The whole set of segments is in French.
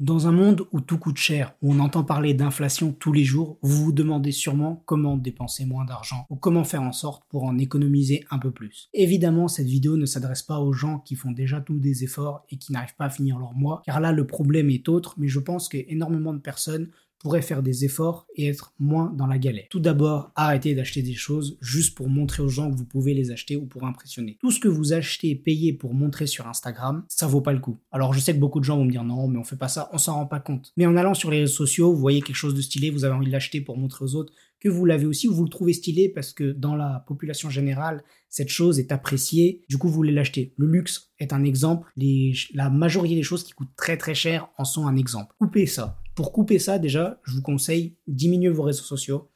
Dans un monde où tout coûte cher, où on entend parler d'inflation tous les jours, vous vous demandez sûrement comment dépenser moins d'argent ou comment faire en sorte pour en économiser un peu plus. Évidemment, cette vidéo ne s'adresse pas aux gens qui font déjà tous des efforts et qui n'arrivent pas à finir leur mois, car là le problème est autre, mais je pense qu'énormément de personnes pourrait faire des efforts et être moins dans la galère. Tout d'abord, arrêtez d'acheter des choses juste pour montrer aux gens que vous pouvez les acheter ou pour impressionner. Tout ce que vous achetez payé pour montrer sur Instagram, ça vaut pas le coup. Alors je sais que beaucoup de gens vont me dire non, mais on fait pas ça, on s'en rend pas compte. Mais en allant sur les réseaux sociaux, vous voyez quelque chose de stylé, vous avez envie de l'acheter pour montrer aux autres que vous l'avez aussi ou vous le trouvez stylé parce que dans la population générale, cette chose est appréciée, du coup vous voulez l'acheter. Le luxe est un exemple, la majorité des choses qui coûtent très très cher en sont un exemple. Coupez ça. Pour couper ça, déjà, je vous conseille diminuer vos réseaux sociaux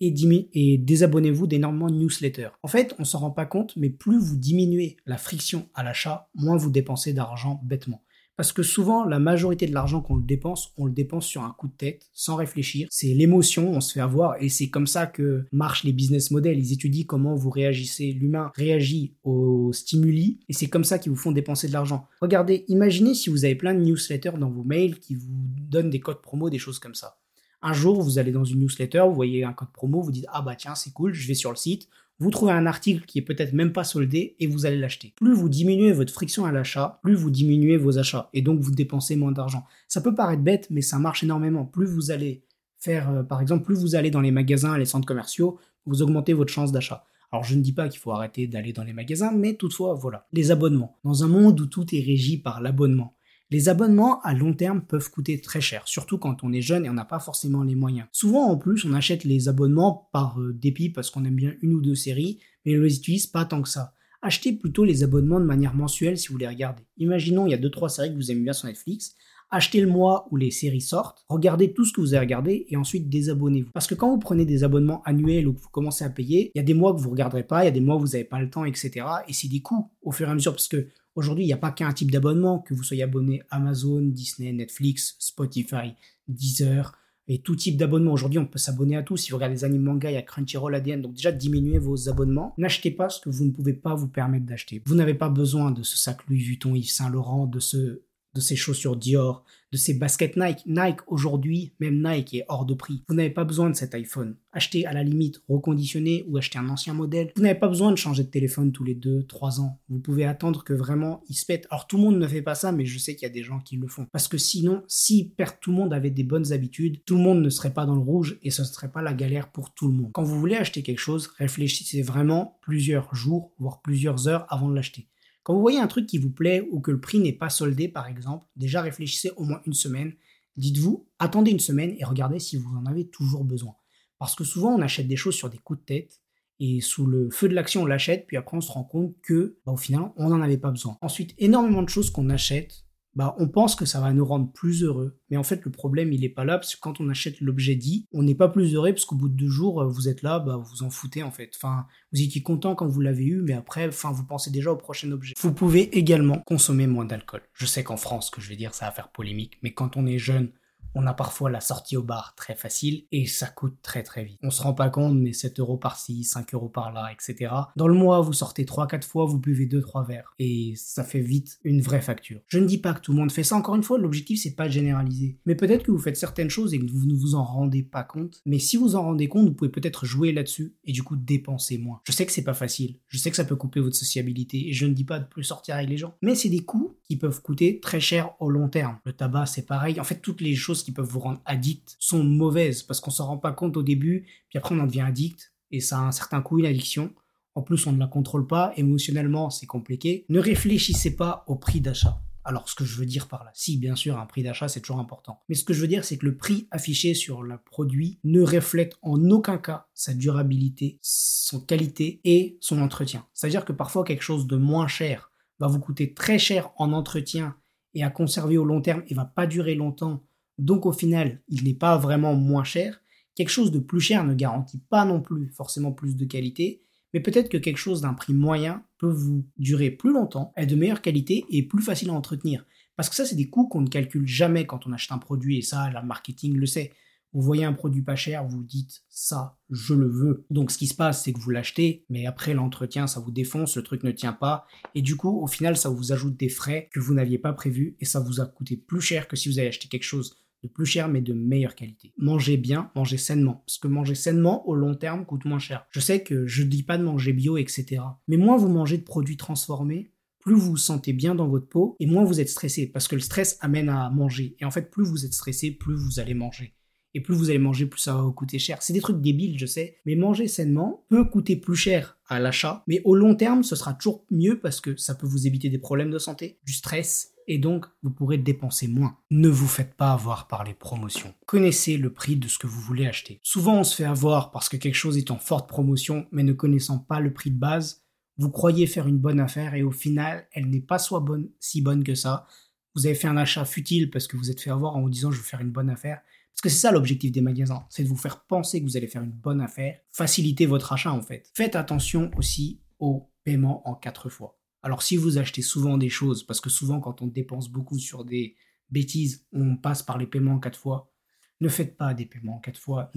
et, désabonnez-vous d'énormément de newsletters. En fait, on s'en rend pas compte, mais plus vous diminuez la friction à l'achat, moins vous dépensez d'argent bêtement. Parce que souvent, la majorité de l'argent qu'on le dépense, on le dépense sur un coup de tête, sans réfléchir. C'est l'émotion, on se fait avoir, et c'est comme ça que marchent les business models. Ils étudient comment vous réagissez, l'humain réagit aux stimuli, et c'est comme ça qu'ils vous font dépenser de l'argent. Regardez, imaginez si vous avez plein de newsletters dans vos mails qui vous donnent des codes promo, des choses comme ça. Un jour, vous allez dans une newsletter, vous voyez un code promo, vous dites ah bah tiens c'est cool, je vais sur le site, vous trouvez un article qui est peut-être même pas soldé et vous allez l'acheter. Plus vous diminuez votre friction à l'achat, plus vous diminuez vos achats et donc vous dépensez moins d'argent. Ça peut paraître bête, mais ça marche énormément. Plus vous allez faire, euh, par exemple, plus vous allez dans les magasins, les centres commerciaux, vous augmentez votre chance d'achat. Alors je ne dis pas qu'il faut arrêter d'aller dans les magasins, mais toutefois, voilà. Les abonnements. Dans un monde où tout est régi par l'abonnement, les abonnements à long terme peuvent coûter très cher, surtout quand on est jeune et on n'a pas forcément les moyens. Souvent en plus on achète les abonnements par euh, dépit parce qu'on aime bien une ou deux séries, mais on les utilise pas tant que ça. Achetez plutôt les abonnements de manière mensuelle si vous les regardez. Imaginons il y a 2-3 séries que vous aimez bien sur Netflix, achetez le mois où les séries sortent, regardez tout ce que vous avez regardé et ensuite désabonnez-vous. Parce que quand vous prenez des abonnements annuels ou que vous commencez à payer, il y a des mois que vous ne regarderez pas, il y a des mois où vous n'avez pas le temps, etc. Et c'est des coûts au fur et à mesure parce que Aujourd'hui, il n'y a pas qu'un type d'abonnement, que vous soyez abonné Amazon, Disney, Netflix, Spotify, Deezer, et tout type d'abonnement. Aujourd'hui, on peut s'abonner à tout. Si vous regardez des animes manga, il y a Crunchyroll, ADN. Donc déjà, diminuez vos abonnements. N'achetez pas ce que vous ne pouvez pas vous permettre d'acheter. Vous n'avez pas besoin de ce sac Louis Vuitton, Yves Saint Laurent, de ce de ces chaussures Dior, de ces baskets Nike. Nike aujourd'hui, même Nike est hors de prix. Vous n'avez pas besoin de cet iPhone. Achetez à la limite reconditionné ou achetez un ancien modèle. Vous n'avez pas besoin de changer de téléphone tous les 2-3 ans. Vous pouvez attendre que vraiment il se pète. Alors tout le monde ne fait pas ça, mais je sais qu'il y a des gens qui le font. Parce que sinon, si tout le monde avait des bonnes habitudes, tout le monde ne serait pas dans le rouge et ce ne serait pas la galère pour tout le monde. Quand vous voulez acheter quelque chose, réfléchissez vraiment plusieurs jours, voire plusieurs heures avant de l'acheter. Quand vous voyez un truc qui vous plaît ou que le prix n'est pas soldé, par exemple, déjà réfléchissez au moins une semaine. Dites-vous, attendez une semaine et regardez si vous en avez toujours besoin. Parce que souvent, on achète des choses sur des coups de tête et sous le feu de l'action, on l'achète, puis après, on se rend compte que, bah, au final, on n'en avait pas besoin. Ensuite, énormément de choses qu'on achète bah, on pense que ça va nous rendre plus heureux. Mais en fait, le problème, il n'est pas là, parce que quand on achète l'objet dit, on n'est pas plus heureux, parce qu'au bout de deux jours, vous êtes là, bah, vous en foutez, en fait. Enfin, vous étiez content quand vous l'avez eu, mais après, enfin, vous pensez déjà au prochain objet. Vous pouvez également consommer moins d'alcool. Je sais qu'en France, ce que je vais dire, ça va faire polémique, mais quand on est jeune, on a parfois la sortie au bar très facile et ça coûte très très vite. On se rend pas compte, mais 7 euros par-ci, 5 euros par-là, etc. Dans le mois, vous sortez 3-4 fois, vous buvez 2-3 verres et ça fait vite une vraie facture. Je ne dis pas que tout le monde fait ça, encore une fois, l'objectif c'est pas de généraliser. Mais peut-être que vous faites certaines choses et que vous ne vous en rendez pas compte. Mais si vous en rendez compte, vous pouvez peut-être jouer là-dessus et du coup dépenser moins. Je sais que c'est pas facile, je sais que ça peut couper votre sociabilité et je ne dis pas de plus sortir avec les gens, mais c'est des coûts qui peuvent coûter très cher au long terme. Le tabac c'est pareil, en fait toutes les choses qui peuvent vous rendre addict sont mauvaises parce qu'on s'en rend pas compte au début, puis après on en devient addict et ça a un certain coût, une addiction. En plus, on ne la contrôle pas, émotionnellement, c'est compliqué. Ne réfléchissez pas au prix d'achat. Alors, ce que je veux dire par là, si, bien sûr, un prix d'achat, c'est toujours important. Mais ce que je veux dire, c'est que le prix affiché sur le produit ne reflète en aucun cas sa durabilité, son qualité et son entretien. C'est-à-dire que parfois, quelque chose de moins cher va vous coûter très cher en entretien et à conserver au long terme et va pas durer longtemps donc au final, il n'est pas vraiment moins cher. Quelque chose de plus cher ne garantit pas non plus forcément plus de qualité, mais peut-être que quelque chose d'un prix moyen peut vous durer plus longtemps, être de meilleure qualité et plus facile à entretenir. Parce que ça, c'est des coûts qu'on ne calcule jamais quand on achète un produit, et ça, la marketing le sait. Vous voyez un produit pas cher, vous dites ça, je le veux. Donc ce qui se passe, c'est que vous l'achetez, mais après l'entretien, ça vous défonce, le truc ne tient pas, et du coup, au final, ça vous ajoute des frais que vous n'aviez pas prévus, et ça vous a coûté plus cher que si vous avez acheté quelque chose de plus cher mais de meilleure qualité. Mangez bien, mangez sainement, parce que manger sainement au long terme coûte moins cher. Je sais que je dis pas de manger bio, etc. Mais moins vous mangez de produits transformés, plus vous vous sentez bien dans votre peau et moins vous êtes stressé, parce que le stress amène à manger. Et en fait, plus vous êtes stressé, plus vous allez manger et plus vous allez manger, plus ça va vous coûter cher. C'est des trucs débiles, je sais, mais manger sainement peut coûter plus cher à l'achat, mais au long terme, ce sera toujours mieux parce que ça peut vous éviter des problèmes de santé, du stress, et donc vous pourrez dépenser moins. Ne vous faites pas avoir par les promotions. Connaissez le prix de ce que vous voulez acheter. Souvent, on se fait avoir parce que quelque chose est en forte promotion, mais ne connaissant pas le prix de base, vous croyez faire une bonne affaire et au final, elle n'est pas soit bonne, si bonne que ça. Vous avez fait un achat futile parce que vous êtes fait avoir en vous disant je veux faire une bonne affaire parce que c'est ça l'objectif des magasins, c'est de vous faire penser que vous allez faire une bonne affaire, faciliter votre achat en fait. Faites attention aussi au paiement en quatre fois. Alors si vous achetez souvent des choses, parce que souvent quand on dépense beaucoup sur des bêtises, on passe par les paiements en quatre fois, ne faites pas des paiements en quatre fois,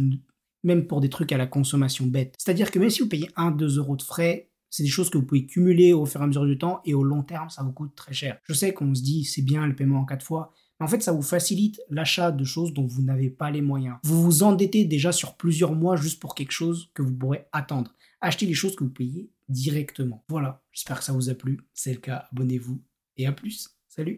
même pour des trucs à la consommation bête. C'est-à-dire que même si vous payez 1-2 euros de frais, c'est des choses que vous pouvez cumuler au fur et à mesure du temps et au long terme, ça vous coûte très cher. Je sais qu'on se dit c'est bien le paiement en quatre fois, en fait, ça vous facilite l'achat de choses dont vous n'avez pas les moyens. Vous vous endettez déjà sur plusieurs mois juste pour quelque chose que vous pourrez attendre. Achetez les choses que vous payez directement. Voilà, j'espère que ça vous a plu. C'est le cas, abonnez-vous et à plus.